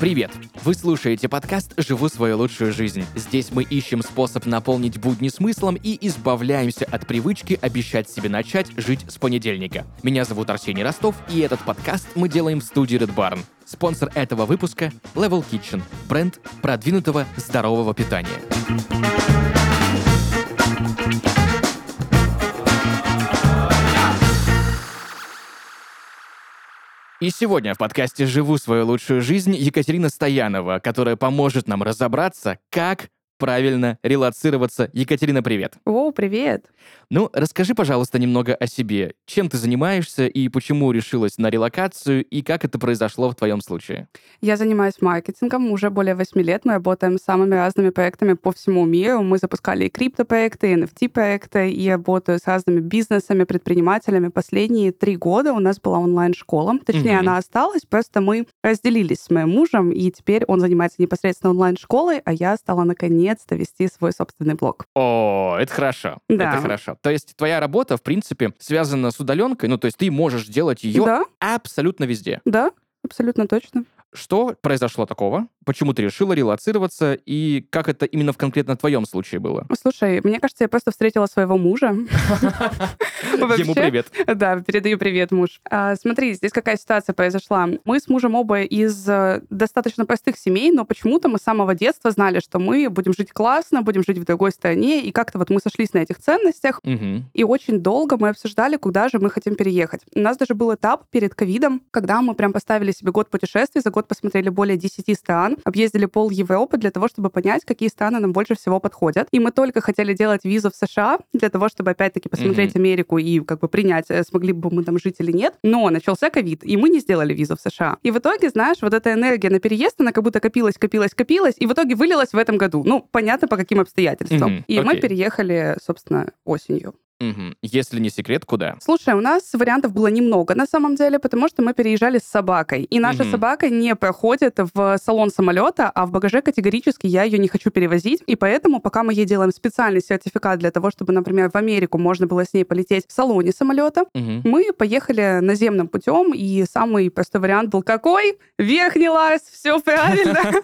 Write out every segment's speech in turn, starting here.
Привет! Вы слушаете подкаст «Живу свою лучшую жизнь». Здесь мы ищем способ наполнить будни смыслом и избавляемся от привычки обещать себе начать жить с понедельника. Меня зовут Арсений Ростов, и этот подкаст мы делаем в студии Red Barn. Спонсор этого выпуска — Level Kitchen, бренд продвинутого здорового питания. И сегодня в подкасте «Живу свою лучшую жизнь» Екатерина Стоянова, которая поможет нам разобраться, как правильно релацироваться. Екатерина, привет. О, привет. Ну, расскажи, пожалуйста, немного о себе. Чем ты занимаешься и почему решилась на релокацию, и как это произошло в твоем случае? Я занимаюсь маркетингом уже более 8 лет. Мы работаем с самыми разными проектами по всему миру. Мы запускали и криптопроекты, и NFT-проекты, и работаю с разными бизнесами, предпринимателями. Последние три года у нас была онлайн-школа. Точнее, mm-hmm. она осталась, просто мы разделились с моим мужем, и теперь он занимается непосредственно онлайн-школой, а я стала наконец-то вести свой собственный блог. О, это хорошо. Да. Это хорошо. То есть твоя работа, в принципе, связана с удаленкой, ну, то есть ты можешь делать ее да. абсолютно везде. Да, абсолютно точно. Что произошло такого? Почему ты решила релацироваться? И как это именно в конкретно твоем случае было? Слушай, мне кажется, я просто встретила своего мужа. Ему привет. Да, передаю привет, муж. А, смотри, здесь какая ситуация произошла. Мы с мужем оба из э, достаточно простых семей, но почему-то мы с самого детства знали, что мы будем жить классно, будем жить в другой стране, и как-то вот мы сошлись на этих ценностях, и очень долго мы обсуждали, куда же мы хотим переехать. У нас даже был этап перед ковидом, когда мы прям поставили себе год путешествий за год год посмотрели более 10 стран, объездили пол Европы для того, чтобы понять, какие страны нам больше всего подходят. И мы только хотели делать визу в США для того, чтобы опять-таки посмотреть mm-hmm. Америку и как бы принять, э, смогли бы мы там жить или нет. Но начался ковид, и мы не сделали визу в США. И в итоге, знаешь, вот эта энергия на переезд, она как будто копилась, копилась, копилась, и в итоге вылилась в этом году. Ну, понятно, по каким обстоятельствам. Mm-hmm. И okay. мы переехали, собственно, осенью. Угу. Если не секрет, куда? Слушай, у нас вариантов было немного на самом деле, потому что мы переезжали с собакой. И наша угу. собака не проходит в салон самолета, а в багаже категорически я ее не хочу перевозить. И поэтому, пока мы ей делаем специальный сертификат для того, чтобы, например, в Америку можно было с ней полететь в салоне самолета, угу. мы поехали наземным путем. И самый простой вариант был какой? Верхний лаз, все правильно.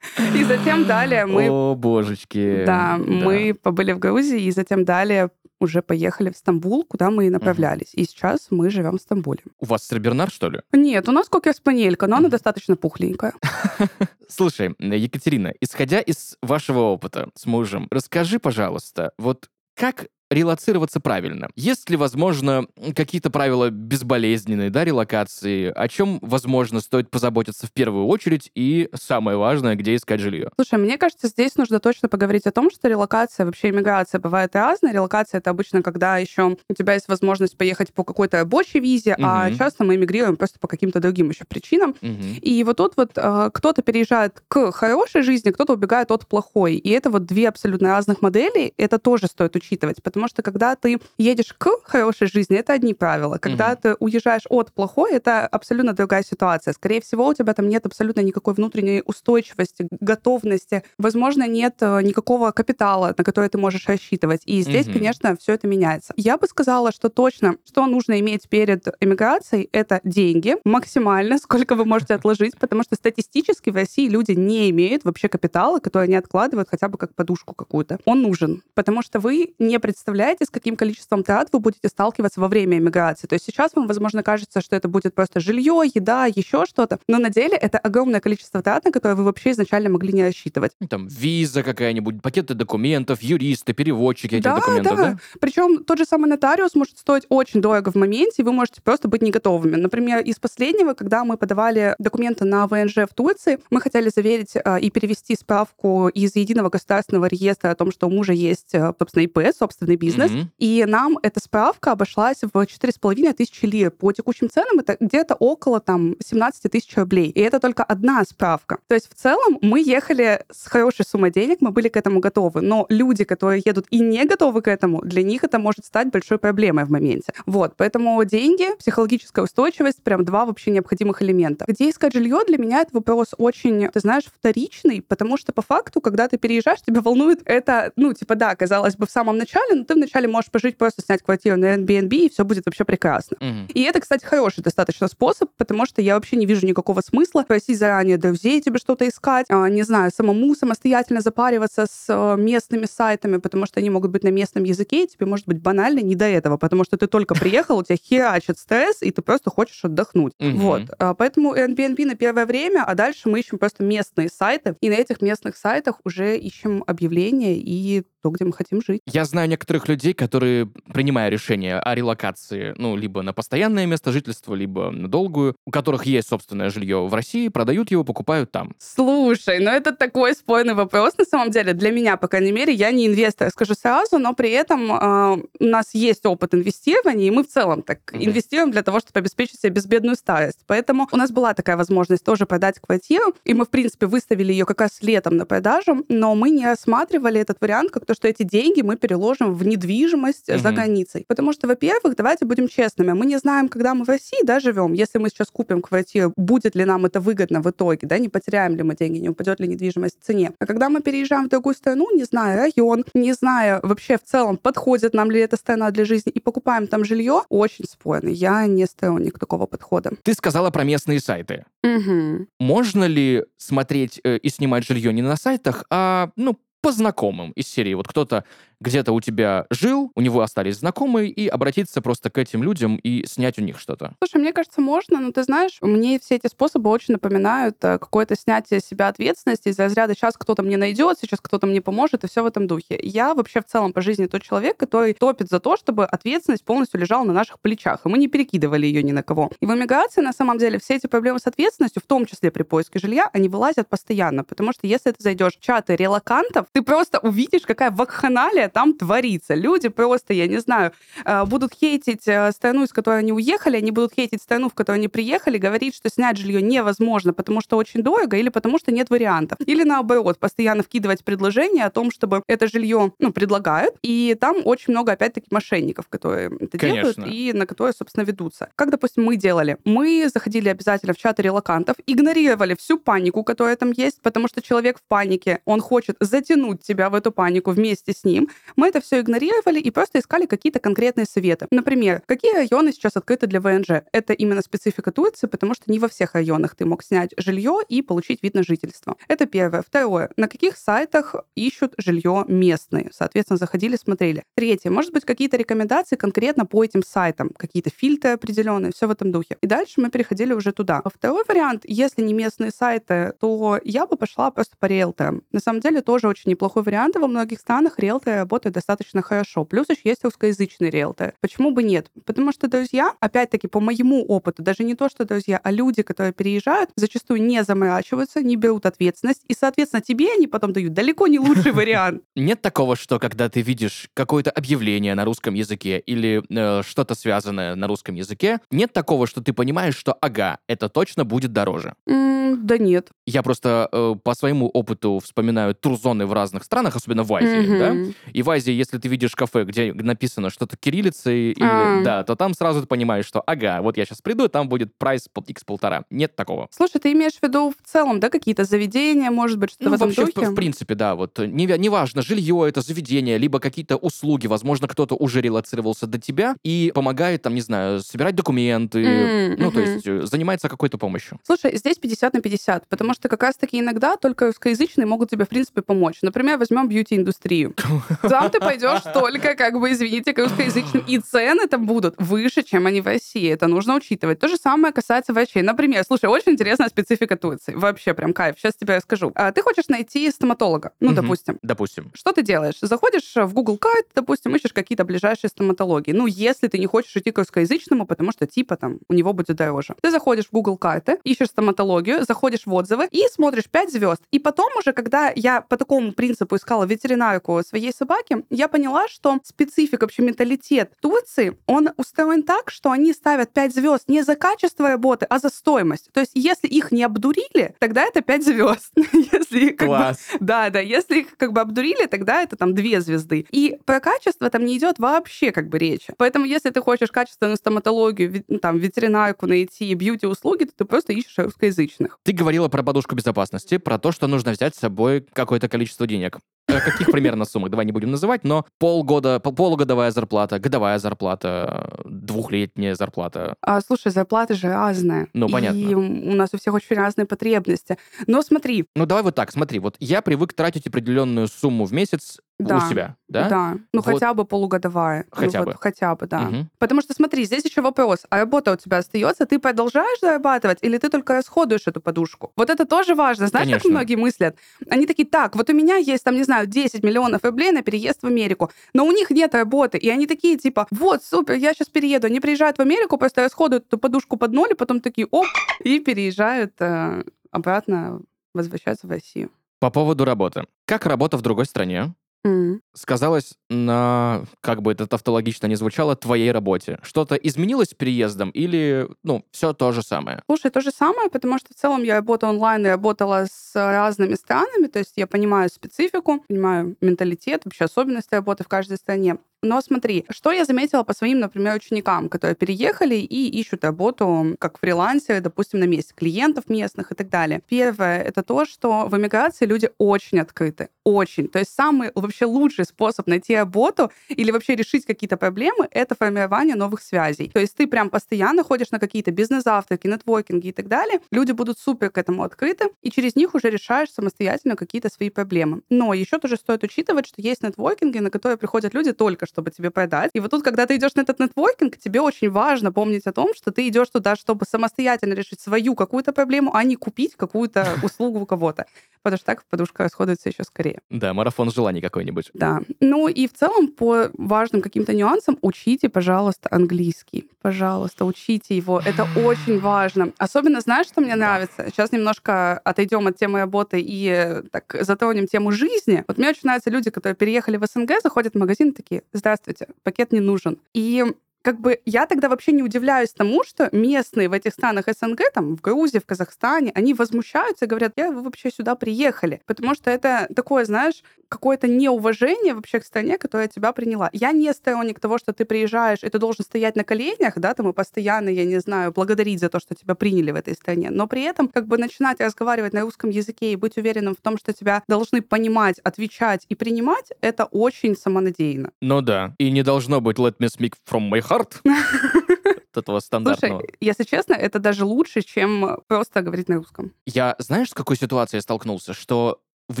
И затем далее мы... О, божечки. Да, мы побыли в Грузии, и затем далее уже поехали в Стамбул, куда мы и направлялись. Угу. И сейчас мы живем в Стамбуле. У вас Сребернар, что ли? Нет, у нас кокер-спаниелька, но она достаточно пухленькая. Слушай, Екатерина, исходя из вашего опыта с мужем, расскажи, пожалуйста, вот как релацироваться правильно? Есть ли, возможно, какие-то правила безболезненной да, релокации? О чем, возможно, стоит позаботиться в первую очередь? И самое важное, где искать жилье? Слушай, мне кажется, здесь нужно точно поговорить о том, что релокация, вообще иммиграция бывает разная. Релокация — это обычно, когда еще у тебя есть возможность поехать по какой-то рабочей визе, угу. а часто мы эмигрируем просто по каким-то другим еще причинам. Угу. И вот тут вот э, кто-то переезжает к хорошей жизни, кто-то убегает от плохой. И это вот две абсолютно разных модели. Это тоже стоит учитывать, потому что когда ты едешь к хорошей жизни, это одни правила. Когда угу. ты уезжаешь от плохой, это абсолютно другая ситуация. Скорее всего, у тебя там нет абсолютно никакой внутренней устойчивости, готовности. Возможно, нет э, никакого капитала, на который ты можешь рассчитывать. И здесь, угу. конечно, все это меняется. Я бы сказала, что точно, что нужно иметь перед эмиграцией, это деньги максимально, сколько вы можете отложить, потому что статистически в России люди не имеют вообще капитала, который они откладывают хотя бы как подушку какую-то. Он нужен, потому что вы не представляете, с каким количеством трат вы будете сталкиваться во время эмиграции. То есть сейчас вам, возможно, кажется, что это будет просто жилье, еда, еще что-то, но на деле это огромное количество трат, на которые вы вообще изначально могли не рассчитывать. Ну, там виза какая-нибудь, пакеты документов, юристы, переводчики этих да, документов, да? да? Причем тот же самый нотариус может стоить очень дорого в моменте, и вы можете просто быть не готовыми. Например, из последнего, когда мы подавали документы на ВНЖ в Турции, мы хотели заверить э, и перевести справку из единого государственного реестра о том, что у мужа есть, э, собственно, ИП, собственный бизнес, mm-hmm. и нам эта справка обошлась в 4,5 тысячи лир. По текущим ценам это где-то около там 17 тысяч рублей. И это только одна справка. То есть в целом мы ехали с хорошей суммой денег, мы были к этому готовы. Но люди, которые едут и не готовы к этому, для них это может стать большой проблемой в моменте. Вот, поэтому деньги, психологическая устойчивость, прям два вообще необходимых элемента. Где искать жилье, для меня это вопрос очень, ты знаешь, вторичный, потому что по факту, когда ты переезжаешь, тебя волнует это, ну, типа, да, казалось бы, в самом начале, но ты вначале можешь пожить, просто снять квартиру на Airbnb, и все будет вообще прекрасно. Угу. И это, кстати, хороший достаточно способ, потому что я вообще не вижу никакого смысла просить заранее друзей тебе что-то искать, а, не знаю, самому самостоятельно запариваться с э, местными сайтами, потому что они могут быть на местном языке, и тебе может быть банально не до этого, потому что ты только приехал, у тебя херачит стресс, и ты просто хочешь отдохнуть. Вот. А, поэтому Airbnb на первое время, а дальше мы ищем просто местные сайты, и на этих местных сайтах уже ищем объявления и то, где мы хотим жить. Я знаю некоторых людей, которые, принимая решение о релокации, ну, либо на постоянное место жительства, либо на долгую, у которых есть собственное жилье в России, продают его, покупают там. Слушай, ну это такой спорный вопрос, на самом деле. Для меня, по крайней мере, я не инвестор, скажу сразу, но при этом э, у нас есть опыт инвестирования, и мы в целом так mm-hmm. инвестируем для того, чтобы обеспечить себе безбедную старость. Поэтому у нас была такая возможность тоже продать квартиру, и мы, в принципе, выставили ее как раз летом на продажу, но мы не рассматривали этот вариант как то, что эти деньги мы переложим в недвижимость угу. за границей. Потому что, во-первых, давайте будем честными, мы не знаем, когда мы в России да, живем. Если мы сейчас купим квартиру, будет ли нам это выгодно в итоге, да, не потеряем ли мы деньги, не упадет ли недвижимость в цене. А когда мы переезжаем в другую страну, не зная район, не зная вообще в целом, подходит нам ли эта страна для жизни, и покупаем там жилье, очень спорно. Я не сторонник такого подхода. Ты сказала про местные сайты. Угу. Можно ли смотреть э, и снимать жилье не на сайтах, а ну по знакомым из серии. Вот кто-то где-то у тебя жил, у него остались знакомые, и обратиться просто к этим людям и снять у них что-то. Слушай, мне кажется, можно, но ты знаешь, мне все эти способы очень напоминают э, какое-то снятие себя ответственности из разряда «сейчас кто-то мне найдет, сейчас кто-то мне поможет», и все в этом духе. Я вообще в целом по жизни тот человек, который топит за то, чтобы ответственность полностью лежала на наших плечах, и мы не перекидывали ее ни на кого. И в эмиграции, на самом деле, все эти проблемы с ответственностью, в том числе при поиске жилья, они вылазят постоянно, потому что если ты зайдешь в чаты релакантов, ты просто увидишь, какая вакханалия там творится. Люди просто, я не знаю, э, будут хейтить э, страну, из которой они уехали, они будут хейтить страну, в которую они приехали, говорить, что снять жилье невозможно, потому что очень дорого или потому что нет вариантов. Или наоборот, постоянно вкидывать предложения о том, чтобы это жилье ну, предлагают, и там очень много, опять-таки, мошенников, которые это Конечно. делают и на которые, собственно, ведутся. Как, допустим, мы делали? Мы заходили обязательно в чаты релакантов, игнорировали всю панику, которая там есть, потому что человек в панике, он хочет затянуть тебя в эту панику вместе с ним. Мы это все игнорировали и просто искали какие-то конкретные советы. Например, какие районы сейчас открыты для ВНЖ? Это именно специфика Турции, потому что не во всех районах ты мог снять жилье и получить вид на жительство. Это первое. Второе. На каких сайтах ищут жилье местные? Соответственно, заходили, смотрели. Третье. Может быть, какие-то рекомендации конкретно по этим сайтам, какие-то фильтры определенные, все в этом духе. И дальше мы переходили уже туда. А второй вариант, если не местные сайты, то я бы пошла просто по риэлторам. На самом деле тоже очень неплохой вариант. Во многих странах риэлторы работают достаточно хорошо. Плюс еще есть русскоязычные риэлторы. Почему бы нет? Потому что друзья, опять-таки, по моему опыту, даже не то, что друзья, а люди, которые переезжают, зачастую не заморачиваются, не берут ответственность, и, соответственно, тебе они потом дают далеко не лучший вариант. Нет такого, что когда ты видишь какое-то объявление на русском языке или э, что-то связанное на русском языке, нет такого, что ты понимаешь, что ага, это точно будет дороже. да нет. Я просто э, по своему опыту вспоминаю турзоны в разных странах, особенно в Азии, да? И в Азии, если ты видишь кафе, где написано что-то кириллицей, или, а. да, то там сразу ты понимаешь, что ага, вот я сейчас приду, и там будет прайс x полтора. Нет такого. Слушай, ты имеешь в виду в целом, да, какие-то заведения, может быть, что-то ну, в этом вообще, духе? В, в принципе, да, вот не, неважно, жилье это заведение, либо какие-то услуги, возможно, кто-то уже релацировался до тебя и помогает, там, не знаю, собирать документы, mm, ну, mm-hmm. то есть э, занимается какой-то помощью. Слушай, здесь 50 на 50, потому что как раз-таки иногда только русскоязычные могут тебе, в принципе, помочь. Например, возьмем бьюти-индустрию. Там ты пойдешь только, как бы, извините, к русскоязычным, и цены там будут выше, чем они в России. Это нужно учитывать. То же самое касается врачей. Например, слушай, очень интересная специфика Турции. Вообще прям кайф. Сейчас тебе расскажу. А, ты хочешь найти стоматолога, ну, угу, допустим. Допустим. Что ты делаешь? Заходишь в Google Card, допустим, ищешь какие-то ближайшие стоматологии. Ну, если ты не хочешь идти к русскоязычному, потому что, типа, там, у него будет дороже. Ты заходишь в Google карты, ищешь стоматологию, заходишь в отзывы и смотришь 5 звезд. И потом уже, когда я по такому принципу искала ветеринарку своей собаки, я поняла, что специфика, вообще менталитет Турции, он устроен так, что они ставят 5 звезд не за качество работы, а за стоимость. То есть, если их не обдурили, тогда это 5 звезд. если Класс. Бы, да, да, если их как бы обдурили, тогда это там 2 звезды. И про качество там не идет вообще как бы речи. Поэтому, если ты хочешь качественную стоматологию, там, ветеринарку найти, бьюти-услуги, то ты просто ищешь русскоязычных. Ты говорила про подушку безопасности, про то, что нужно взять с собой какое-то количество денег. Каких примерно суммах? Давай не будем будем называть, но полгода, полугодовая зарплата, годовая зарплата, двухлетняя зарплата. А, слушай, зарплаты же разные. Ну, понятно. И у нас у всех очень разные потребности. Но смотри. Ну, давай вот так, смотри. Вот я привык тратить определенную сумму в месяц да. у себя, да? Да. Ну, вот. хотя бы полугодовая. Ну, хотя ну, бы. Вот, хотя бы, да. Угу. Потому что, смотри, здесь еще вопрос. А работа у тебя остается? Ты продолжаешь зарабатывать или ты только расходуешь эту подушку? Вот это тоже важно. Знаешь, Конечно. как многие мыслят? Они такие, так, вот у меня есть, там, не знаю, 10 миллионов рублей на переезд в Америку, но у них нет работы. И они такие, типа, вот, супер, я сейчас перееду. Они приезжают в Америку, просто расходуют эту подушку под ноль, и потом такие, оп, и переезжают э, обратно, возвращаются в Россию. По поводу работы. Как работа в другой стране? Mm. сказалось на, как бы это тавтологично не звучало, твоей работе? Что-то изменилось с переездом или, ну, все то же самое? Слушай, то же самое, потому что в целом я работаю онлайн и работала с разными странами, то есть я понимаю специфику, понимаю менталитет, вообще особенности работы в каждой стране. Но смотри, что я заметила по своим, например, ученикам, которые переехали и ищут работу как фрилансеры, допустим, на месте клиентов местных и так далее. Первое — это то, что в эмиграции люди очень открыты. Очень. То есть самый вообще лучший способ найти работу или вообще решить какие-то проблемы — это формирование новых связей. То есть ты прям постоянно ходишь на какие-то бизнес-завтраки, нетворкинги и так далее. Люди будут супер к этому открыты, и через них уже решаешь самостоятельно какие-то свои проблемы. Но еще тоже стоит учитывать, что есть нетворкинги, на которые приходят люди только чтобы тебе продать. И вот тут, когда ты идешь на этот нетворкинг, тебе очень важно помнить о том, что ты идешь туда, чтобы самостоятельно решить свою какую-то проблему, а не купить какую-то услугу у кого-то. Потому что так подушка расходуется еще скорее. Да, марафон желаний какой-нибудь. Да. Ну и в целом по важным каким-то нюансам учите, пожалуйста, английский. Пожалуйста, учите его. Это очень важно. Особенно, знаешь, что мне нравится? Сейчас немножко отойдем от темы работы и так затронем тему жизни. Вот мне очень нравятся люди, которые переехали в СНГ, заходят в магазин такие, здравствуйте, пакет не нужен. И как бы я тогда вообще не удивляюсь тому, что местные в этих странах СНГ, там, в Грузии, в Казахстане, они возмущаются и говорят, я вы вообще сюда приехали. Потому что это такое, знаешь, какое-то неуважение вообще к стране, которая тебя приняла. Я не сторонник того, что ты приезжаешь, и ты должен стоять на коленях, да, там, и постоянно, я не знаю, благодарить за то, что тебя приняли в этой стране. Но при этом как бы начинать разговаривать на русском языке и быть уверенным в том, что тебя должны понимать, отвечать и принимать, это очень самонадеянно. Ну да. И не должно быть let me speak from my heart. этого стандартного. Слушай, если честно, это даже лучше, чем просто говорить на русском. Я, знаешь, с какой ситуацией столкнулся? Что в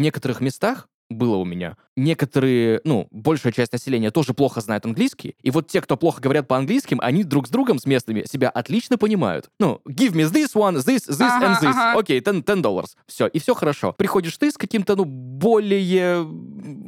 некоторых местах было у меня. Некоторые, ну, большая часть населения тоже плохо знает английский, и вот те, кто плохо говорят по-английским, они друг с другом, с местными, себя отлично понимают. Ну, give me this one, this, this ага, and this. Ага. Окей, okay, 10, 10 dollars. Все, и все хорошо. Приходишь ты с каким-то, ну, более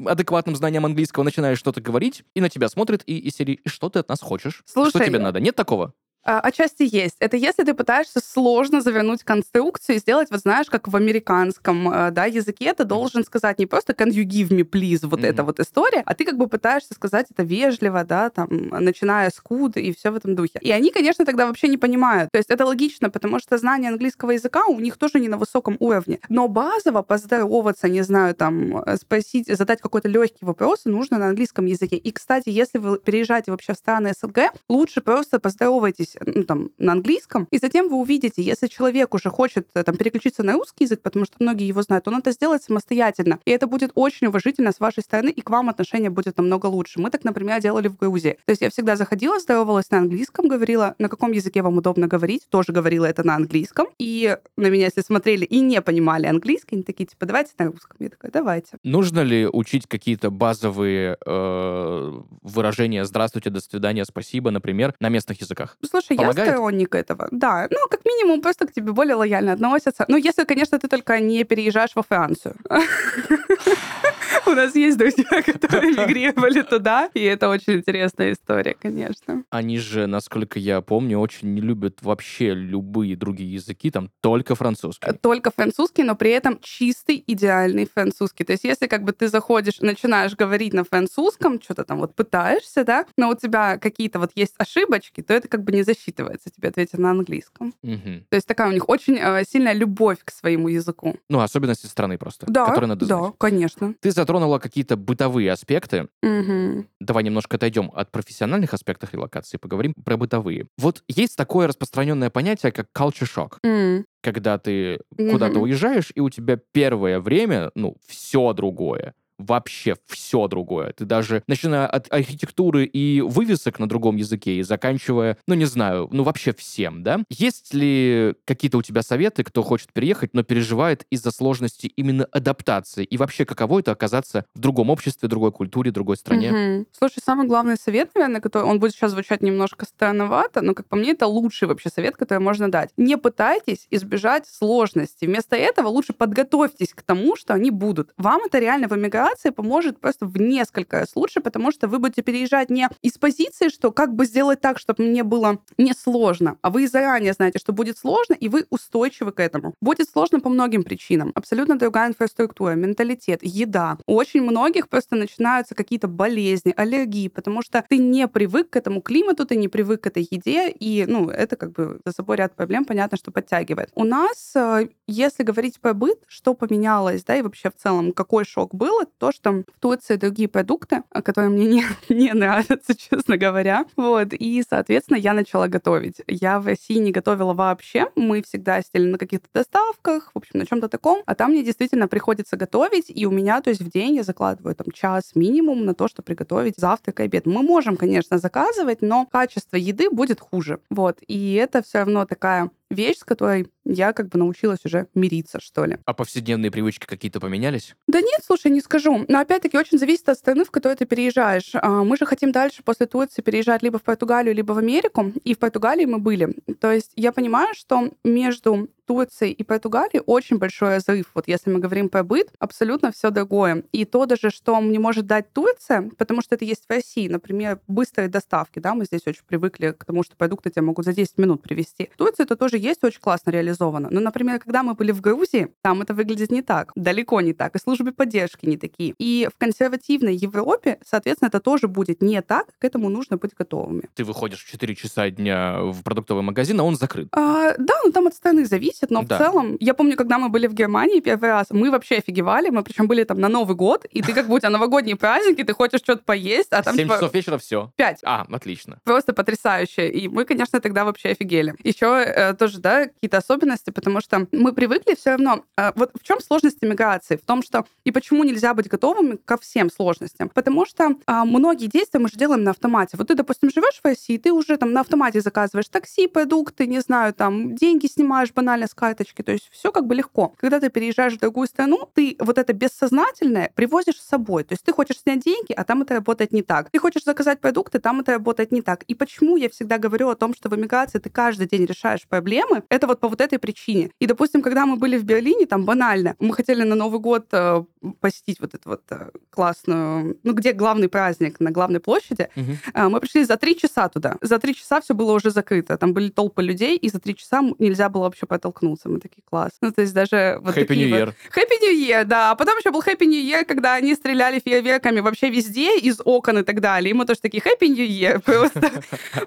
адекватным знанием английского, начинаешь что-то говорить, и на тебя смотрят и, и серии, и что ты от нас хочешь? Слушай, что тебе надо? Нет такого? А, отчасти есть. Это если ты пытаешься сложно завернуть конструкцию и сделать, вот знаешь, как в американском э, да, языке, ты должен сказать не просто can you give me please, вот mm-hmm. эта вот история, а ты как бы пытаешься сказать это вежливо, да, там, начиная с куд и все в этом духе. И они, конечно, тогда вообще не понимают. То есть это логично, потому что знание английского языка у них тоже не на высоком уровне. Но базово поздороваться, не знаю, там, э, спросить, задать какой-то легкий вопрос нужно на английском языке. И, кстати, если вы переезжаете вообще в страны СНГ, лучше просто поздоровайтесь учитесь ну, там, на английском, и затем вы увидите, если человек уже хочет э, там, переключиться на русский язык, потому что многие его знают, он это сделает самостоятельно. И это будет очень уважительно с вашей стороны, и к вам отношение будет намного лучше. Мы так, например, делали в Грузии. То есть я всегда заходила, здоровалась на английском, говорила, на каком языке вам удобно говорить, тоже говорила это на английском. И на меня, если смотрели и не понимали английский, они такие, типа, давайте на русском. Я такая, давайте. Нужно ли учить какие-то базовые э, выражения «здравствуйте», «до свидания», «спасибо», например, на местных языках? Слушай, Помогает? я сторонник этого. Да, ну, как минимум, просто к тебе более лояльно относятся. Ну, если, конечно, ты только не переезжаешь во Францию. У нас есть друзья, которые мигрировали туда, и это очень интересная история, конечно. Они же, насколько я помню, очень не любят вообще любые другие языки, там только французский. Только французский, но при этом чистый, идеальный французский. То есть если как бы ты заходишь, начинаешь говорить на французском, что-то там вот пытаешься, да, но у тебя какие-то вот есть ошибочки, то это как бы не засчитывается, тебе ответят на английском. Угу. То есть такая у них очень э, сильная любовь к своему языку. Ну, особенности страны просто, да, которые надо знать. Да, конечно. Ты затронула какие-то бытовые аспекты. Угу. Давай немножко отойдем от профессиональных аспектов релокации, поговорим про бытовые. Вот есть такое распространенное понятие, как culture shock. Mm. Когда ты mm-hmm. куда-то уезжаешь, и у тебя первое время, ну, все другое вообще все другое. Ты даже, начиная от архитектуры и вывесок на другом языке и заканчивая, ну, не знаю, ну, вообще всем, да? Есть ли какие-то у тебя советы, кто хочет переехать, но переживает из-за сложности именно адаптации? И вообще, каково это оказаться в другом обществе, другой культуре, другой стране? Угу. Слушай, самый главный совет, наверное, который, он будет сейчас звучать немножко странновато, но, как по мне, это лучший вообще совет, который можно дать. Не пытайтесь избежать сложностей. Вместо этого лучше подготовьтесь к тому, что они будут. Вам это реально в эмиграции поможет просто в несколько раз лучше, потому что вы будете переезжать не из позиции, что как бы сделать так, чтобы мне было несложно, а вы заранее знаете, что будет сложно, и вы устойчивы к этому. Будет сложно по многим причинам. Абсолютно другая инфраструктура, менталитет, еда. У очень многих просто начинаются какие-то болезни, аллергии, потому что ты не привык к этому климату, ты не привык к этой еде, и, ну, это как бы за собой ряд проблем, понятно, что подтягивает. У нас, э, если говорить про быт, что поменялось, да, и вообще в целом, какой шок был, то, что в Турции другие продукты, которые мне не, не нравятся, честно говоря. Вот, и, соответственно, я начала готовить. Я в России не готовила вообще. Мы всегда сидели на каких-то доставках, в общем, на чем-то таком. А там мне действительно приходится готовить, и у меня, то есть в день я закладываю там час минимум на то, чтобы приготовить завтрак и обед. Мы можем, конечно, заказывать, но качество еды будет хуже. Вот, и это все равно такая вещь, с которой я как бы научилась уже мириться, что ли. А повседневные привычки какие-то поменялись? Да нет, слушай, не скажу. Но опять-таки очень зависит от страны, в которой ты переезжаешь. А, мы же хотим дальше после Турции переезжать либо в Португалию, либо в Америку. И в Португалии мы были. То есть я понимаю, что между Турции и Португалии очень большой разрыв. Вот если мы говорим про быт, абсолютно все другое. И то даже, что мне может дать Турция, потому что это есть в России, например, быстрые доставки, да, мы здесь очень привыкли к тому, что продукты тебе могут за 10 минут привезти. В Турции это тоже есть, очень классно реализовано. Но, например, когда мы были в Грузии, там это выглядит не так, далеко не так, и службы поддержки не такие. И в консервативной Европе, соответственно, это тоже будет не так, к этому нужно быть готовыми. Ты выходишь в 4 часа дня в продуктовый магазин, а он закрыт. А, да, ну там от страны зависит, но да. в целом, я помню, когда мы были в Германии первый раз, мы вообще офигевали, мы причем были там на Новый год, и ты как будто новогодние праздники, ты хочешь что-то поесть, а там 7 типа... часов вечера все. 5. А, отлично. Просто потрясающе. И мы, конечно, тогда вообще офигели. Еще э, тоже, да, какие-то особенности, потому что мы привыкли все равно. Э, вот в чем сложность иммиграции? В том, что и почему нельзя быть готовым ко всем сложностям? Потому что э, многие действия мы же делаем на автомате. Вот ты, допустим, живешь в России, ты уже там на автомате заказываешь такси, продукты, не знаю, там деньги снимаешь банально с карточки, то есть все как бы легко. Когда ты переезжаешь в другую страну, ты вот это бессознательное привозишь с собой. То есть ты хочешь снять деньги, а там это работает не так. Ты хочешь заказать продукты, там это работает не так. И почему я всегда говорю о том, что в эмиграции ты каждый день решаешь проблемы, это вот по вот этой причине. И, допустим, когда мы были в Берлине, там банально, мы хотели на Новый год э, посетить вот эту вот э, классную, ну, где главный праздник, на главной площади, угу. э, мы пришли за три часа туда. За три часа все было уже закрыто. Там были толпы людей, и за три часа нельзя было вообще протолкнуться. Мы такие, класс. Ну, то есть даже вот Happy такие New Year. Вот... Happy New Year, да. А потом еще был Happy New Year, когда они стреляли фейерверками вообще везде, из окон и так далее. И мы тоже такие Happy New Year просто.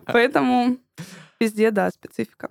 Поэтому везде, да, специфика.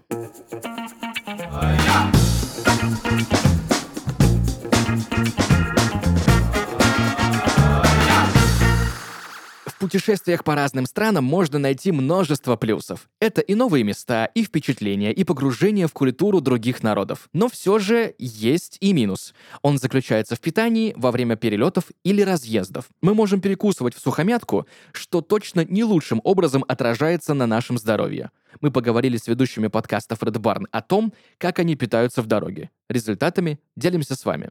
Путешествиях по разным странам можно найти множество плюсов. Это и новые места, и впечатления, и погружение в культуру других народов. Но все же есть и минус. Он заключается в питании во время перелетов или разъездов. Мы можем перекусывать в сухомятку, что точно не лучшим образом отражается на нашем здоровье. Мы поговорили с ведущими подкастов Red Barn о том, как они питаются в дороге. Результатами делимся с вами.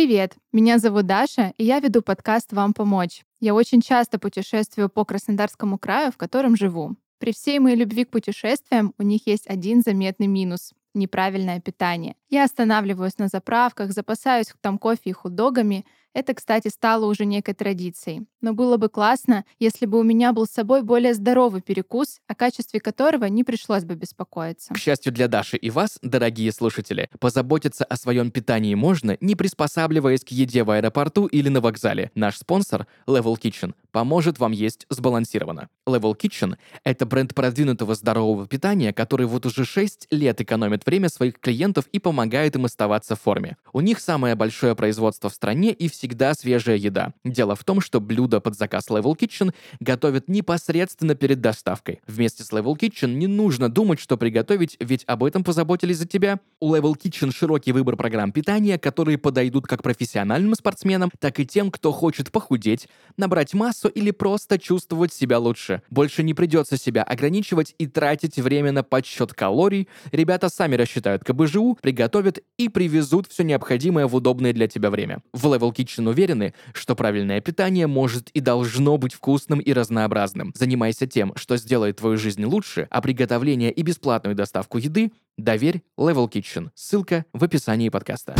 Привет, меня зовут Даша, и я веду подкаст «Вам помочь». Я очень часто путешествую по Краснодарскому краю, в котором живу. При всей моей любви к путешествиям у них есть один заметный минус — неправильное питание. Я останавливаюсь на заправках, запасаюсь там кофе и хот-догами — это, кстати, стало уже некой традицией. Но было бы классно, если бы у меня был с собой более здоровый перекус, о качестве которого не пришлось бы беспокоиться. К счастью для Даши и вас, дорогие слушатели, позаботиться о своем питании можно, не приспосабливаясь к еде в аэропорту или на вокзале. Наш спонсор, Level Kitchen, поможет вам есть сбалансированно. Level Kitchen — это бренд продвинутого здорового питания, который вот уже 6 лет экономит время своих клиентов и помогает им оставаться в форме. У них самое большое производство в стране и все всегда свежая еда. Дело в том, что блюдо под заказ Level Kitchen готовят непосредственно перед доставкой. Вместе с Level Kitchen не нужно думать, что приготовить, ведь об этом позаботились за тебя. У Level Kitchen широкий выбор программ питания, которые подойдут как профессиональным спортсменам, так и тем, кто хочет похудеть, набрать массу или просто чувствовать себя лучше. Больше не придется себя ограничивать и тратить время на подсчет калорий. Ребята сами рассчитают КБЖУ, приготовят и привезут все необходимое в удобное для тебя время. В Level Kitchen уверены, что правильное питание может и должно быть вкусным и разнообразным. Занимайся тем, что сделает твою жизнь лучше, а приготовление и бесплатную доставку еды доверь Level Kitchen. Ссылка в описании подкаста.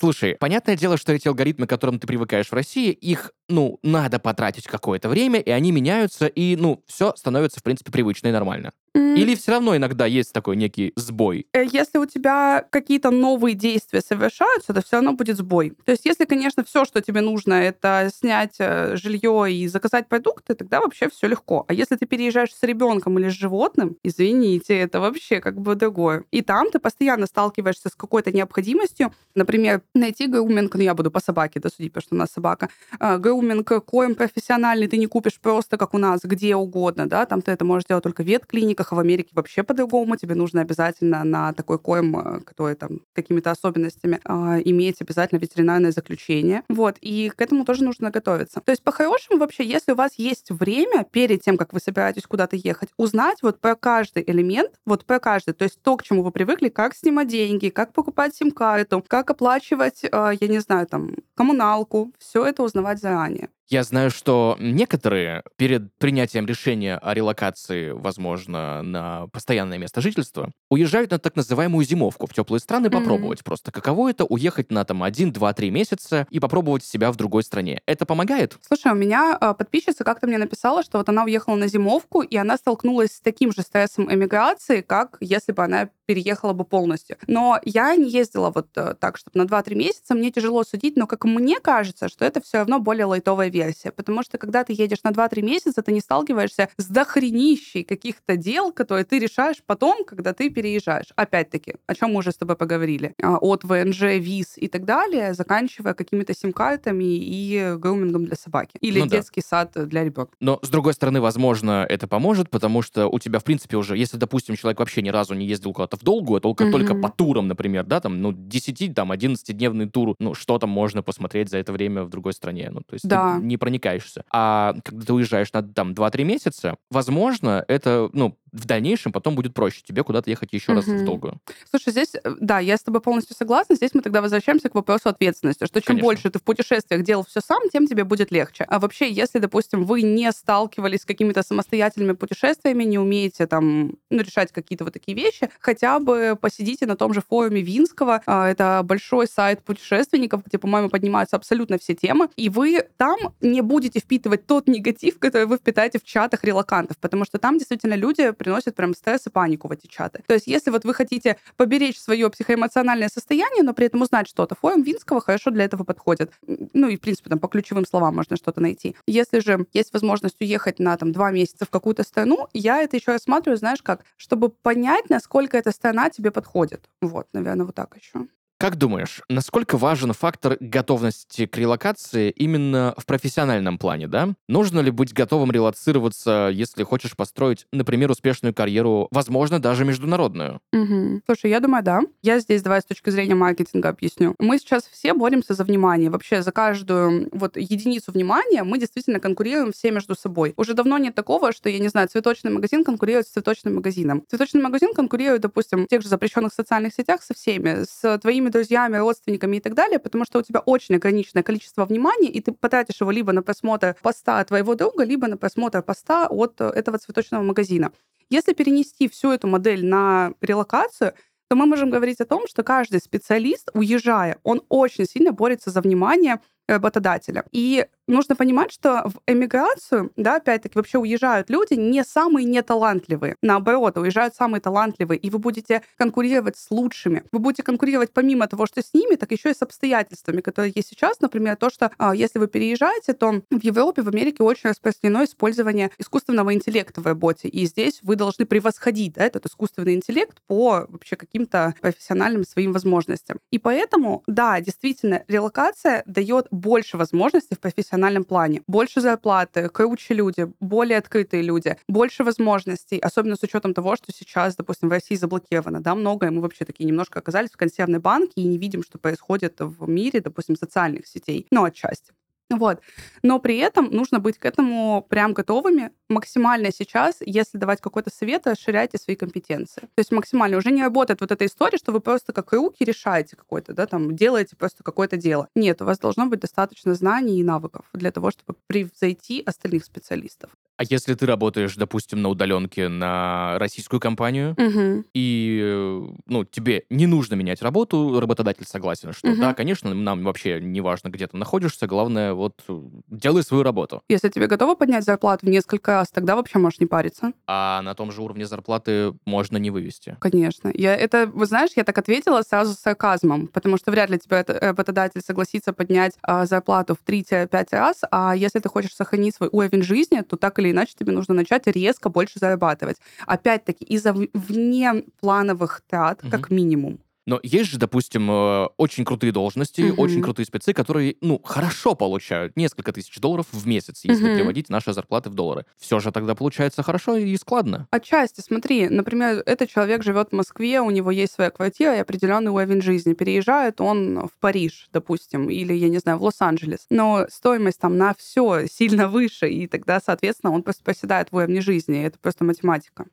Слушай, понятное дело, что эти алгоритмы, к которым ты привыкаешь в России, их, ну, надо потратить какое-то время, и они меняются, и, ну, все становится, в принципе, привычно и нормально. Или все равно иногда есть такой некий сбой? Э, если у тебя какие-то новые действия совершаются, то все равно будет сбой. То есть, если, конечно, все, что тебе нужно, это снять э, жилье и заказать продукты, тогда вообще все легко. А если ты переезжаешь с ребенком или с животным, извините, это вообще как бы другое. И там ты постоянно сталкиваешься с какой-то необходимостью, например, найти груминг, ну я буду по собаке досудить, потому что у нас собака, э, груминг, коем профессиональный ты не купишь просто, как у нас, где угодно, да, там ты это можешь делать только в ветклиниках, в Америке вообще по-другому. Тебе нужно обязательно на такой коем, э, который там какими-то особенностями, э, иметь обязательно ветеринарное заключение. Вот. И к этому тоже нужно готовиться. То есть, по-хорошему, вообще, если у вас есть время перед тем, как вы собираетесь куда-то ехать, узнать вот про каждый элемент, вот про каждый, то есть то, к чему вы привыкли, как снимать деньги, как покупать сим-карту, как оплачивать, э, я не знаю, там, коммуналку, все это узнавать заранее. Я знаю, что некоторые перед принятием решения о релокации, возможно, на постоянное место жительства, уезжают на так называемую зимовку в теплые страны попробовать mm-hmm. просто, каково это уехать на там 1, 2, 3 месяца и попробовать себя в другой стране. Это помогает? Слушай, у меня э, подписчица как-то мне написала, что вот она уехала на зимовку, и она столкнулась с таким же стрессом эмиграции, как если бы она переехала бы полностью. Но я не ездила вот э, так, чтобы на 2-3 месяца. Мне тяжело судить, но как мне кажется, что это все равно более лайтовая версия. Потому что когда ты едешь на 2-3 месяца, ты не сталкиваешься с дохренищей каких-то дел, которые ты решаешь потом, когда ты переезжаешь. Опять-таки, о чем мы уже с тобой поговорили. А, от ВНЖ, виз и так далее, заканчивая какими-то сим-картами и грумингом для собаки. Или ну, детский да. сад для ребенка. Но, с другой стороны, возможно, это поможет, потому что у тебя, в принципе, уже, если, допустим, человек вообще ни разу не ездил куда-то в долгую, а только, mm-hmm. только по турам, например, да, там, ну, 10, там, 11-дневный тур, ну, что там можно посмотреть за это время в другой стране, ну, то есть да. ты не проникаешься. А когда ты уезжаешь на, там, 2-3 месяца, возможно, это, ну, в дальнейшем потом будет проще тебе куда-то ехать еще угу. раз в долгую. Слушай, здесь, э, да, я с тобой полностью согласна. Здесь мы тогда возвращаемся к вопросу ответственности, что чем Конечно. больше ты в путешествиях делал все сам, тем тебе будет легче. А вообще, если, допустим, вы не сталкивались с какими-то самостоятельными путешествиями, не умеете там ну, решать какие-то вот такие вещи, хотя бы посидите на том же форуме Винского. А, это большой сайт путешественников, где, по-моему, поднимаются абсолютно все темы, и вы там не будете впитывать тот негатив, который вы впитаете в чатах релакантов, потому что там действительно люди приносит прям стресс и панику в эти чаты. То есть если вот вы хотите поберечь свое психоэмоциональное состояние, но при этом узнать что-то, форум Винского хорошо для этого подходит. Ну и, в принципе, там по ключевым словам можно что-то найти. Если же есть возможность уехать на там два месяца в какую-то страну, я это еще рассматриваю, знаешь как, чтобы понять, насколько эта страна тебе подходит. Вот, наверное, вот так еще. Как думаешь, насколько важен фактор готовности к релокации именно в профессиональном плане, да? Нужно ли быть готовым релацироваться, если хочешь построить, например, успешную карьеру, возможно, даже международную? Угу. Слушай, я думаю, да. Я здесь давай с точки зрения маркетинга объясню. Мы сейчас все боремся за внимание. Вообще за каждую вот единицу внимания мы действительно конкурируем все между собой. Уже давно нет такого, что, я не знаю, цветочный магазин конкурирует с цветочным магазином. Цветочный магазин конкурирует, допустим, в тех же запрещенных социальных сетях со всеми, с твоими твоими друзьями, родственниками и так далее, потому что у тебя очень ограниченное количество внимания, и ты потратишь его либо на просмотр поста твоего друга, либо на просмотр поста от э, этого цветочного магазина. Если перенести всю эту модель на релокацию, то мы можем говорить о том, что каждый специалист, уезжая, он очень сильно борется за внимание работодателя. И нужно понимать, что в эмиграцию, да, опять-таки, вообще уезжают люди не самые неталантливые. Наоборот, уезжают самые талантливые, и вы будете конкурировать с лучшими. Вы будете конкурировать помимо того, что с ними, так еще и с обстоятельствами, которые есть сейчас. Например, то, что а, если вы переезжаете, то в Европе, в Америке очень распространено использование искусственного интеллекта в работе. И здесь вы должны превосходить да, этот искусственный интеллект по вообще каким-то профессиональным своим возможностям. И поэтому, да, действительно, релокация дает больше возможностей в профессиональном плане. Больше зарплаты, круче люди, более открытые люди, больше возможностей, особенно с учетом того, что сейчас, допустим, в России заблокировано, да, многое. Мы вообще такие немножко оказались в консервной банке и не видим, что происходит в мире, допустим, социальных сетей. Ну, отчасти. Вот. Но при этом нужно быть к этому прям готовыми. Максимально сейчас, если давать какой-то совет, расширяйте свои компетенции. То есть максимально уже не работает вот эта история, что вы просто как руки решаете какое-то, да, там, делаете просто какое-то дело. Нет, у вас должно быть достаточно знаний и навыков для того, чтобы превзойти остальных специалистов. А если ты работаешь, допустим, на удаленке на российскую компанию, угу. и ну, тебе не нужно менять работу, работодатель согласен, что угу. да, конечно, нам вообще не важно, где ты находишься, главное, вот делай свою работу. Если тебе готовы поднять зарплату в несколько раз, тогда вообще можешь не париться. А на том же уровне зарплаты можно не вывести. Конечно. Я это, вы знаешь, я так ответила сразу с сарказмом, потому что вряд ли тебе работодатель согласится поднять а, зарплату в 3-5 раз, а если ты хочешь сохранить свой уровень жизни, то так или или иначе тебе нужно начать резко больше зарабатывать. Опять-таки, из-за внеплановых трат, угу. как минимум. Но есть же, допустим, э, очень крутые должности, mm-hmm. очень крутые спецы, которые, ну, хорошо получают несколько тысяч долларов в месяц, если mm-hmm. переводить наши зарплаты в доллары. Все же тогда получается хорошо и складно. Отчасти, смотри, например, этот человек живет в Москве, у него есть своя квартира и определенный уровень жизни. Переезжает он в Париж, допустим, или, я не знаю, в Лос-Анджелес. Но стоимость там на все сильно выше, и тогда, соответственно, он просто проседает в уровне жизни. Это просто математика.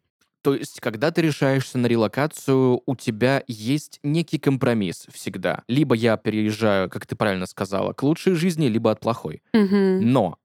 То есть, когда ты решаешься на релокацию, у тебя есть некий компромисс всегда. Либо я переезжаю, как ты правильно сказала, к лучшей жизни, либо от плохой. Угу. Но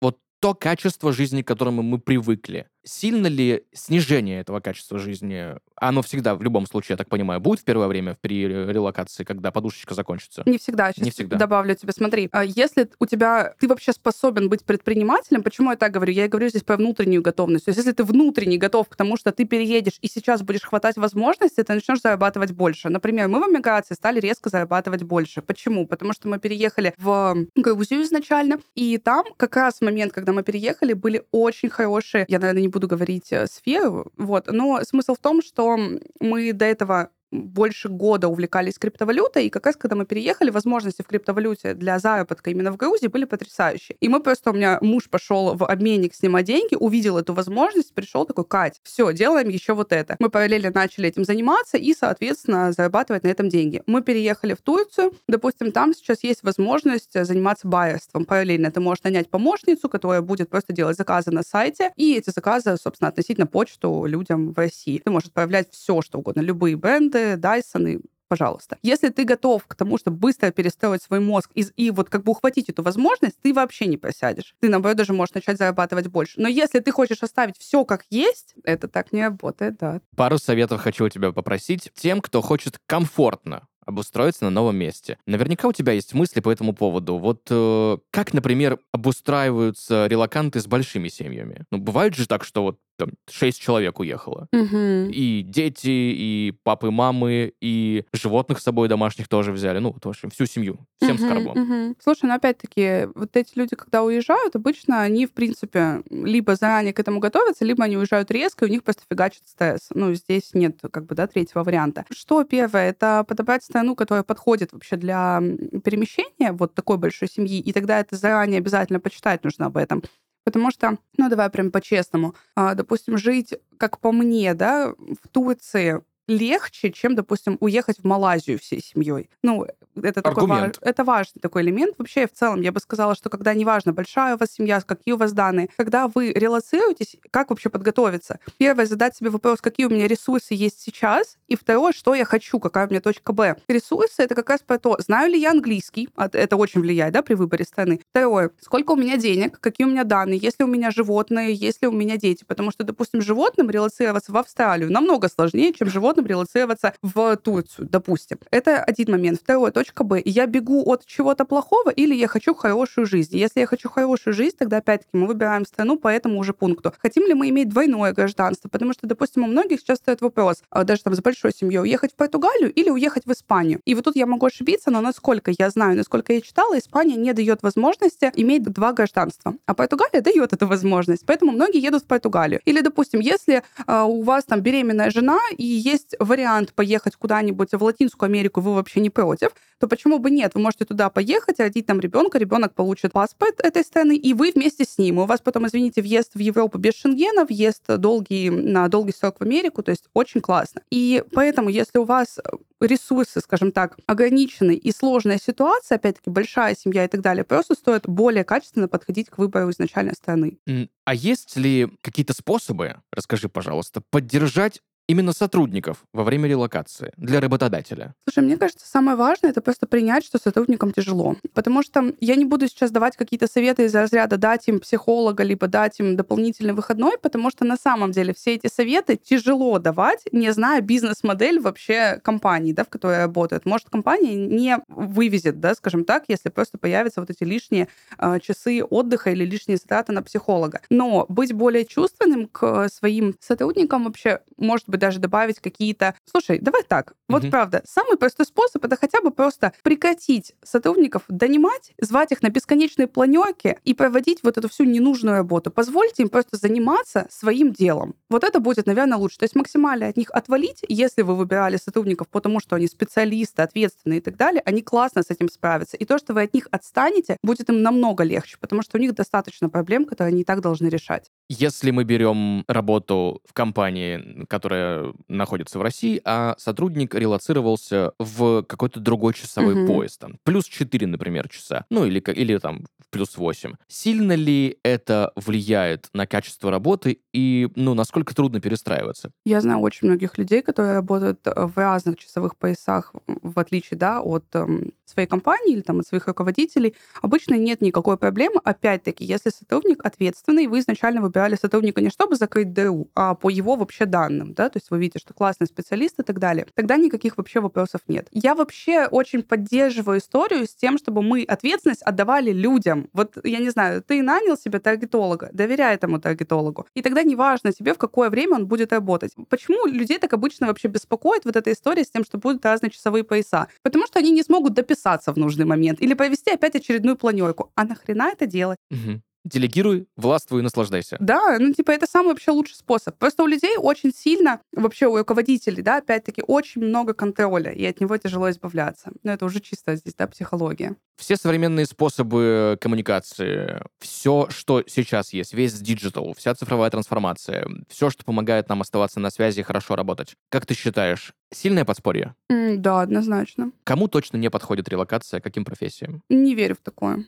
вот то качество жизни, к которому мы привыкли, сильно ли снижение этого качества жизни, оно всегда, в любом случае, я так понимаю, будет в первое время при релокации, когда подушечка закончится? Не всегда. Сейчас не всегда. добавлю тебе. Смотри, а если у тебя... Ты вообще способен быть предпринимателем, почему я так говорю? Я говорю здесь про внутреннюю готовность. То есть если ты внутренне готов к тому, что ты переедешь и сейчас будешь хватать возможности, ты начнешь зарабатывать больше. Например, мы в эмиграции стали резко зарабатывать больше. Почему? Потому что мы переехали в Грузию изначально, и там как раз в момент, когда мы переехали, были очень хорошие, я, наверное, не буду говорить э, сферу, вот, но смысл в том, что мы до этого больше года увлекались криптовалютой, и как раз когда мы переехали, возможности в криптовалюте для заработка именно в Грузии были потрясающие. И мы просто, у меня муж пошел в обменник снимать деньги, увидел эту возможность, пришел такой, Кать, все, делаем еще вот это. Мы параллельно начали этим заниматься и, соответственно, зарабатывать на этом деньги. Мы переехали в Турцию, допустим, там сейчас есть возможность заниматься байерством. Параллельно ты можешь нанять помощницу, которая будет просто делать заказы на сайте, и эти заказы, собственно, относить на почту людям в России. Ты можешь отправлять все, что угодно, любые бренды, Роботы, Дайсоны, пожалуйста. Если ты готов к тому, чтобы быстро перестроить свой мозг и, и вот как бы ухватить эту возможность, ты вообще не просядешь. Ты, наоборот, даже можешь начать зарабатывать больше. Но если ты хочешь оставить все как есть, это так не работает, да. Пару советов хочу у тебя попросить тем, кто хочет комфортно обустроиться на новом месте. Наверняка у тебя есть мысли по этому поводу. Вот э, как, например, обустраиваются релаканты с большими семьями? Ну, бывает же так, что вот там шесть человек уехало. Угу. И дети, и папы, мамы, и животных с собой домашних тоже взяли. Ну, вот, в общем, всю семью. Всем угу, с карбон. Угу. Слушай, ну, опять-таки, вот эти люди, когда уезжают, обычно они, в принципе, либо заранее к этому готовятся, либо они уезжают резко, и у них просто фигачит стресс. Ну, здесь нет, как бы, да, третьего варианта. Что первое? Это подобрать страну, которая подходит вообще для перемещения вот такой большой семьи, и тогда это заранее обязательно почитать нужно об этом. Потому что, ну давай прям по-честному, а, допустим, жить, как по мне, да, в Турции легче, чем, допустим, уехать в Малайзию всей семьей. Ну, это такой важ... это важный такой элемент. Вообще, в целом, я бы сказала, что когда неважно, большая у вас семья, какие у вас данные, когда вы релацируетесь, как вообще подготовиться? Первое, задать себе вопрос, какие у меня ресурсы есть сейчас, и второе, что я хочу, какая у меня точка Б. Ресурсы — это как раз про то, знаю ли я английский, это очень влияет, да, при выборе страны. Второе, сколько у меня денег, какие у меня данные, есть ли у меня животные, есть ли у меня дети, потому что, допустим, животным релацироваться в Австралию намного сложнее, чем животным релацироваться в Турцию, допустим. Это один момент. Второе, точка Б, я бегу от чего-то плохого, или я хочу хорошую жизнь. Если я хочу хорошую жизнь, тогда опять-таки мы выбираем страну по этому уже пункту. Хотим ли мы иметь двойное гражданство? Потому что, допустим, у многих сейчас стоит вопрос, а, даже там с большой семьей, уехать в Португалию или уехать в Испанию. И вот тут я могу ошибиться, но насколько я знаю, насколько я читала, Испания не дает возможности иметь два гражданства. А Португалия дает эту возможность. Поэтому многие едут в Португалию. Или, допустим, если э, у вас там беременная жена и есть вариант поехать куда-нибудь в Латинскую Америку, вы вообще не против, то почему бы нет? Вы можете туда поехать, родить там ребенка, ребенок получит паспорт этой страны, и вы вместе с ним. У вас потом, извините, въезд в Европу без шенгена, въезд долгий, на долгий срок в Америку, то есть очень классно. И поэтому, если у вас ресурсы, скажем так, ограничены и сложная ситуация, опять-таки большая семья и так далее, просто стоит более качественно подходить к выбору изначальной страны. А есть ли какие-то способы, расскажи, пожалуйста, поддержать именно сотрудников во время релокации для работодателя? Слушай, мне кажется, самое важное это просто принять, что сотрудникам тяжело. Потому что я не буду сейчас давать какие-то советы из разряда дать им психолога, либо дать им дополнительный выходной, потому что на самом деле все эти советы тяжело давать, не зная бизнес-модель вообще компании, да, в которой работают. Может, компания не вывезет, да, скажем так, если просто появятся вот эти лишние э, часы отдыха или лишние затраты на психолога. Но быть более чувственным к своим сотрудникам вообще может быть даже добавить какие-то... Слушай, давай так. Вот угу. правда, самый простой способ это хотя бы просто прекратить сотрудников донимать, звать их на бесконечные планерки и проводить вот эту всю ненужную работу. Позвольте им просто заниматься своим делом. Вот это будет, наверное, лучше. То есть максимально от них отвалить, если вы выбирали сотрудников, потому что они специалисты, ответственные и так далее, они классно с этим справятся. И то, что вы от них отстанете, будет им намного легче, потому что у них достаточно проблем, которые они и так должны решать. Если мы берем работу в компании, которая находится в России, а сотрудник релацировался в какой-то другой часовой угу. пояс, там, плюс 4, например, часа, ну или, или там плюс 8. Сильно ли это влияет на качество работы и, ну, насколько трудно перестраиваться? Я знаю очень многих людей, которые работают э, в разных часовых поясах, в отличие, да, от эм, своей компании или там от своих руководителей. Обычно нет никакой проблемы. Опять-таки, если сотрудник ответственный, вы изначально выбирали сотрудника не чтобы закрыть ДРУ, а по его вообще данным, да, то есть вы видите, что классный специалист и так далее, тогда никаких вообще вопросов нет. Я вообще очень поддерживаю историю с тем, чтобы мы ответственность отдавали людям. Вот, я не знаю, ты нанял себе таргетолога, доверяй этому таргетологу. И тогда неважно тебе, в какое время он будет работать. Почему людей так обычно вообще беспокоит вот эта история с тем, что будут разные часовые пояса? Потому что они не смогут дописаться в нужный момент или провести опять очередную планерку. А нахрена это делать? Угу делегируй, властвуй и наслаждайся. Да, ну типа это самый вообще лучший способ. Просто у людей очень сильно, вообще у руководителей, да, опять-таки очень много контроля, и от него тяжело избавляться. Но это уже чисто здесь, да, психология. Все современные способы коммуникации, все, что сейчас есть, весь digital, вся цифровая трансформация, все, что помогает нам оставаться на связи и хорошо работать. Как ты считаешь, сильное подспорье? Мм, да, однозначно. Кому точно не подходит релокация, каким профессиям? Не верю в такое.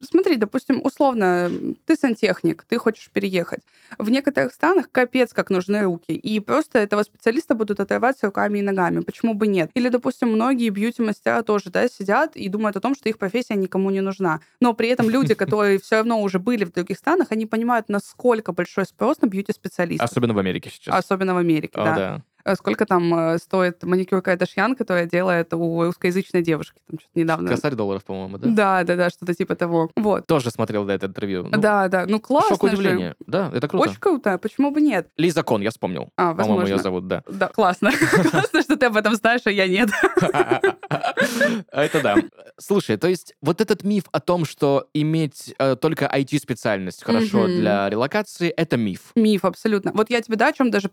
Смотри, допустим, условно, ты сантехник, ты хочешь переехать. В некоторых странах капец как нужны руки, и просто этого специалиста будут отрываться руками и ногами. Почему бы нет? Или, допустим, многие бьюти-мастера тоже да, сидят и думают о том, что их профессия никому не нужна. Но при этом люди, которые все равно уже были в других странах, они понимают, насколько большой спрос на бьюти-специалистов. Особенно в Америке сейчас. Особенно в Америке, да. Э, сколько там э, стоит маникюр Кайдашьян, которая делает у русскоязычной девушки. Там что-то недавно. Косарь долларов, по-моему, да? Да, да, да, что-то типа того. Вот. Тоже смотрел, да, это интервью. Ну, да, да, ну классно Шок удивление. Же. Да, это круто. Очень круто, почему бы нет? Лиза Кон, я вспомнил. А, возможно. По-моему, ее зовут, да. Да, классно. Классно, что ты об этом знаешь, а я нет. Это да. Слушай, то есть вот этот миф о том, что иметь э, только IT-специальность хорошо для релокации, это миф. Миф, абсолютно. Вот я тебе, да, о чем даже,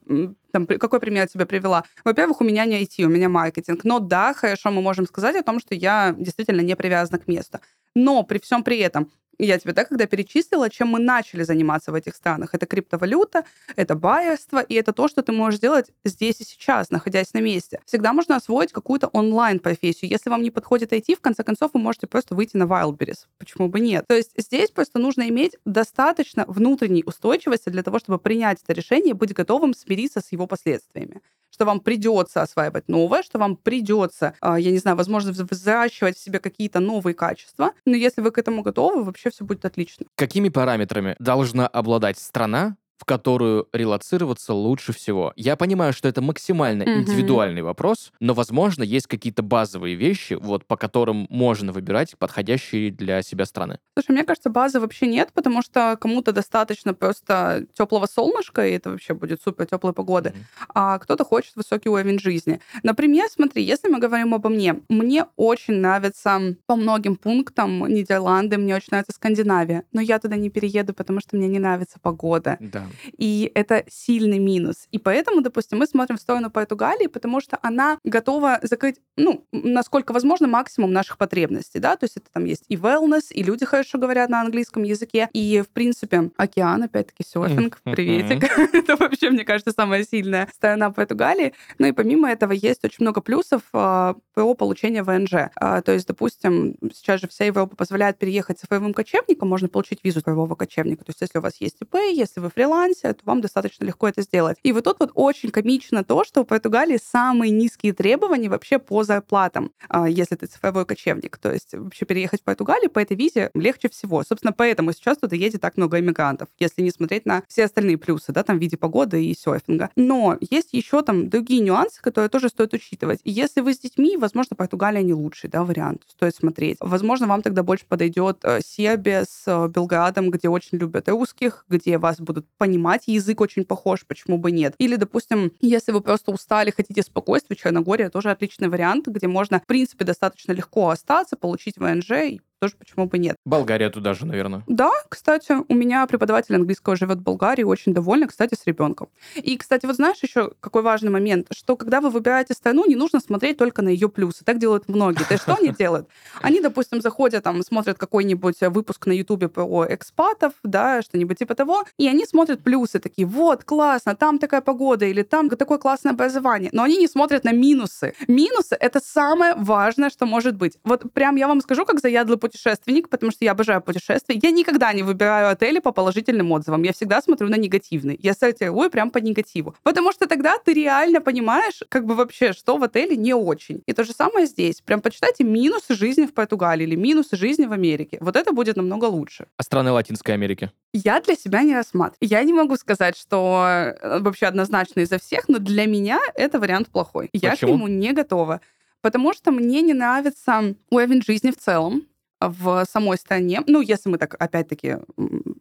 там, какой пример тебе привела? Во-первых, у меня не IT, у меня маркетинг. Но да, хорошо, мы можем сказать о том, что я действительно не привязана к месту. Но при всем при этом я тебе, да, когда перечислила, чем мы начали заниматься в этих странах. Это криптовалюта, это байерство, и это то, что ты можешь делать здесь и сейчас, находясь на месте. Всегда можно освоить какую-то онлайн-профессию. Если вам не подходит IT, в конце концов, вы можете просто выйти на Wildberries. Почему бы нет? То есть здесь просто нужно иметь достаточно внутренней устойчивости для того, чтобы принять это решение и быть готовым смириться с его последствиями что вам придется осваивать новое, что вам придется, а, я не знаю, возможно, взращивать в себе какие-то новые качества. Но если вы к этому готовы, вообще все будет отлично. Какими параметрами должна обладать страна, в которую релацироваться лучше всего? Я понимаю, что это максимально Мгм. индивидуальный вопрос, но, возможно, есть какие-то базовые вещи, вот по которым можно выбирать подходящие для себя страны. Слушай, мне кажется, базы вообще нет, потому что кому-то достаточно просто теплого солнышка, и это вообще будет супер теплой погоды, Мгм. а кто-то хочет высокий уровень жизни. Например, смотри, если мы говорим обо мне, мне очень нравится по многим пунктам Нидерланды, мне очень нравится Скандинавия, но я туда не перееду, потому что мне не нравится погода. Да. И это сильный минус. И поэтому, допустим, мы смотрим в сторону Португалии, потому что она готова закрыть, ну, насколько возможно, максимум наших потребностей, да, то есть это там есть и wellness, и люди хорошо говорят на английском языке, и, в принципе, океан, опять-таки, серфинг, приветик. Это вообще, мне кажется, самая сильная сторона Португалии. Ну и помимо этого есть очень много плюсов а, по получению ВНЖ. А, То есть, допустим, сейчас же вся Европа позволяет переехать цифровым кочевником, можно получить визу цифрового кочевника. То есть, если у вас есть ИП, если вы фрилансе, то вам достаточно легко это сделать. И вот тут вот очень комично то, что в Португалии самые низкие требования вообще по зарплатам, а, если ты цифровой кочевник. То есть вообще переехать в Португалию по этой визе легче всего. Собственно, поэтому сейчас туда едет так много иммигрантов, если не смотреть на все остальные плюсы, да, там в виде погоды и серфинга. Но есть еще там другие нюансы, которые тоже стоит учитывать. Если вы с детьми, возможно, Португалия не лучший да, вариант, стоит смотреть. Возможно, вам тогда больше подойдет э, Сербия с э, Белградом, где очень любят русских, где вас будут понимать, язык очень похож, почему бы нет. Или, допустим, если вы просто устали, хотите спокойствия, Черногория тоже отличный вариант, где можно, в принципе, достаточно легко остаться, получить ВНЖ и тоже почему бы нет. Болгария туда же, наверное. Да, кстати, у меня преподаватель английского живет в Болгарии, очень довольна, кстати, с ребенком. И, кстати, вот знаешь еще какой важный момент, что когда вы выбираете страну, не нужно смотреть только на ее плюсы. Так делают многие. То есть что они делают? Они, допустим, заходят, там, смотрят какой-нибудь выпуск на Ютубе про экспатов, да, что-нибудь типа того, и они смотрят плюсы, такие, вот, классно, там такая погода, или там такое классное образование. Но они не смотрят на минусы. Минусы — это самое важное, что может быть. Вот прям я вам скажу, как заядлый путешественник, потому что я обожаю путешествия. Я никогда не выбираю отели по положительным отзывам. Я всегда смотрю на негативный. Я сортирую прям по негативу. Потому что тогда ты реально понимаешь, как бы вообще, что в отеле не очень. И то же самое здесь. Прям почитайте минусы жизни в Португалии или минусы жизни в Америке. Вот это будет намного лучше. А страны Латинской Америки? Я для себя не рассматриваю. Я не могу сказать, что э, вообще однозначно изо всех, но для меня это вариант плохой. Я к Почему? нему не готова. Потому что мне не нравится уровень жизни в целом в самой стране. Ну, если мы так, опять-таки,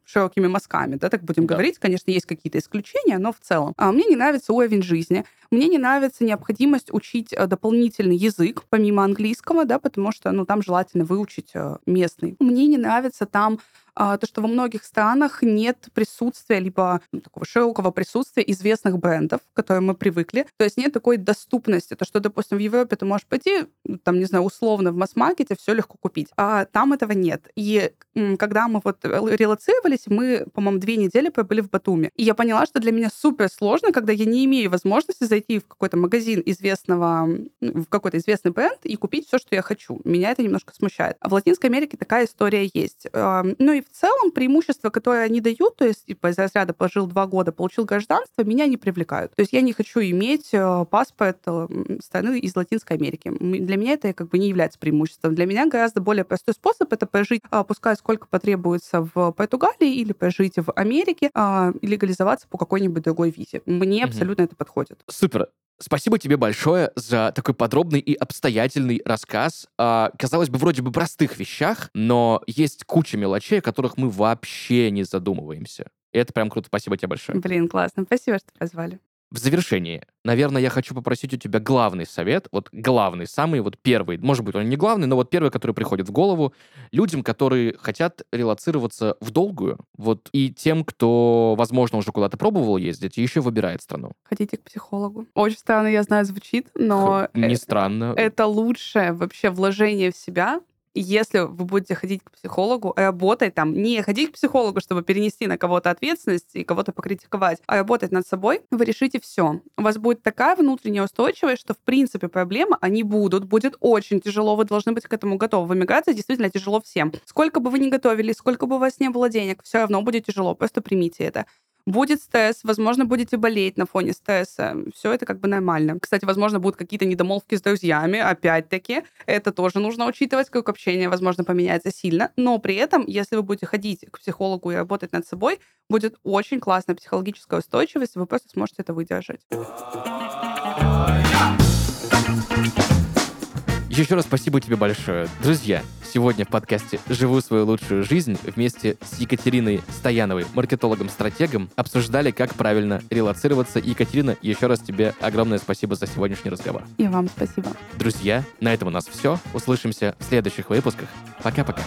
широкими мазками, да, так будем Да. говорить. Конечно, есть какие-то исключения, но в целом. А мне не нравится уровень жизни. Мне не нравится необходимость учить э, дополнительный язык, помимо английского, да, потому что, ну, там желательно выучить э, местный. Мне не нравится там а, то, что во многих странах нет присутствия, либо ну, такого широкого присутствия известных брендов, к которым мы привыкли. То есть нет такой доступности. То, что, допустим, в Европе ты можешь пойти, ну, там, не знаю, условно в масс-маркете все легко купить. А там этого нет. И когда мы вот рел- релацировались, мы, по-моему, две недели пробыли в Батуми. И я поняла, что для меня супер сложно, когда я не имею возможности зайти в какой-то магазин известного, в какой-то известный бренд и купить все, что я хочу. Меня это немножко смущает. А в Латинской Америке такая история есть. Эм, Ну и в целом преимущества, которые они дают, то есть типа из разряда пожил два года, получил гражданство, меня не привлекают. То есть я не хочу иметь э, паспорт э, страны из Латинской Америки. Для меня это как бы не является преимуществом. Для меня гораздо более простой способ это прожить, а, пускай сколько потребуется в Португалии или прожить в Америке а, и легализоваться по какой-нибудь другой визе. Мне абсолютно это подходит. Супер. Спасибо тебе большое за такой подробный и обстоятельный рассказ о, казалось бы, вроде бы простых вещах, но есть куча мелочей, о которых мы вообще не задумываемся. И это прям круто. Спасибо тебе большое. Блин, классно. Спасибо, что позвали. В завершении, наверное, я хочу попросить у тебя главный совет, вот главный, самый вот первый, может быть, он не главный, но вот первый, который приходит в голову людям, которые хотят релацироваться в долгую, вот и тем, кто, возможно, уже куда-то пробовал ездить и еще выбирает страну. Ходите к психологу. Очень странно, я знаю, звучит, но Не э, странно. это лучшее вообще вложение в себя. Если вы будете ходить к психологу, работать там, не ходить к психологу, чтобы перенести на кого-то ответственность и кого-то покритиковать, а работать над собой, вы решите все. У вас будет такая внутренняя устойчивость, что, в принципе, проблемы, они будут. Будет очень тяжело, вы должны быть к этому готовы. В эмиграции действительно тяжело всем. Сколько бы вы ни готовились, сколько бы у вас не было денег, все равно будет тяжело. Просто примите это. Будет стресс, возможно, будете болеть на фоне стресса. Все это как бы нормально. Кстати, возможно, будут какие-то недомолвки с друзьями. Опять-таки, это тоже нужно учитывать, как общение, возможно, поменяется сильно. Но при этом, если вы будете ходить к психологу и работать над собой, будет очень классная психологическая устойчивость, вы просто сможете это выдержать. Еще раз спасибо тебе большое. Друзья, сегодня в подкасте «Живу свою лучшую жизнь» вместе с Екатериной Стояновой, маркетологом-стратегом, обсуждали, как правильно релацироваться. Екатерина, еще раз тебе огромное спасибо за сегодняшний разговор. И вам спасибо. Друзья, на этом у нас все. Услышимся в следующих выпусках. Пока-пока.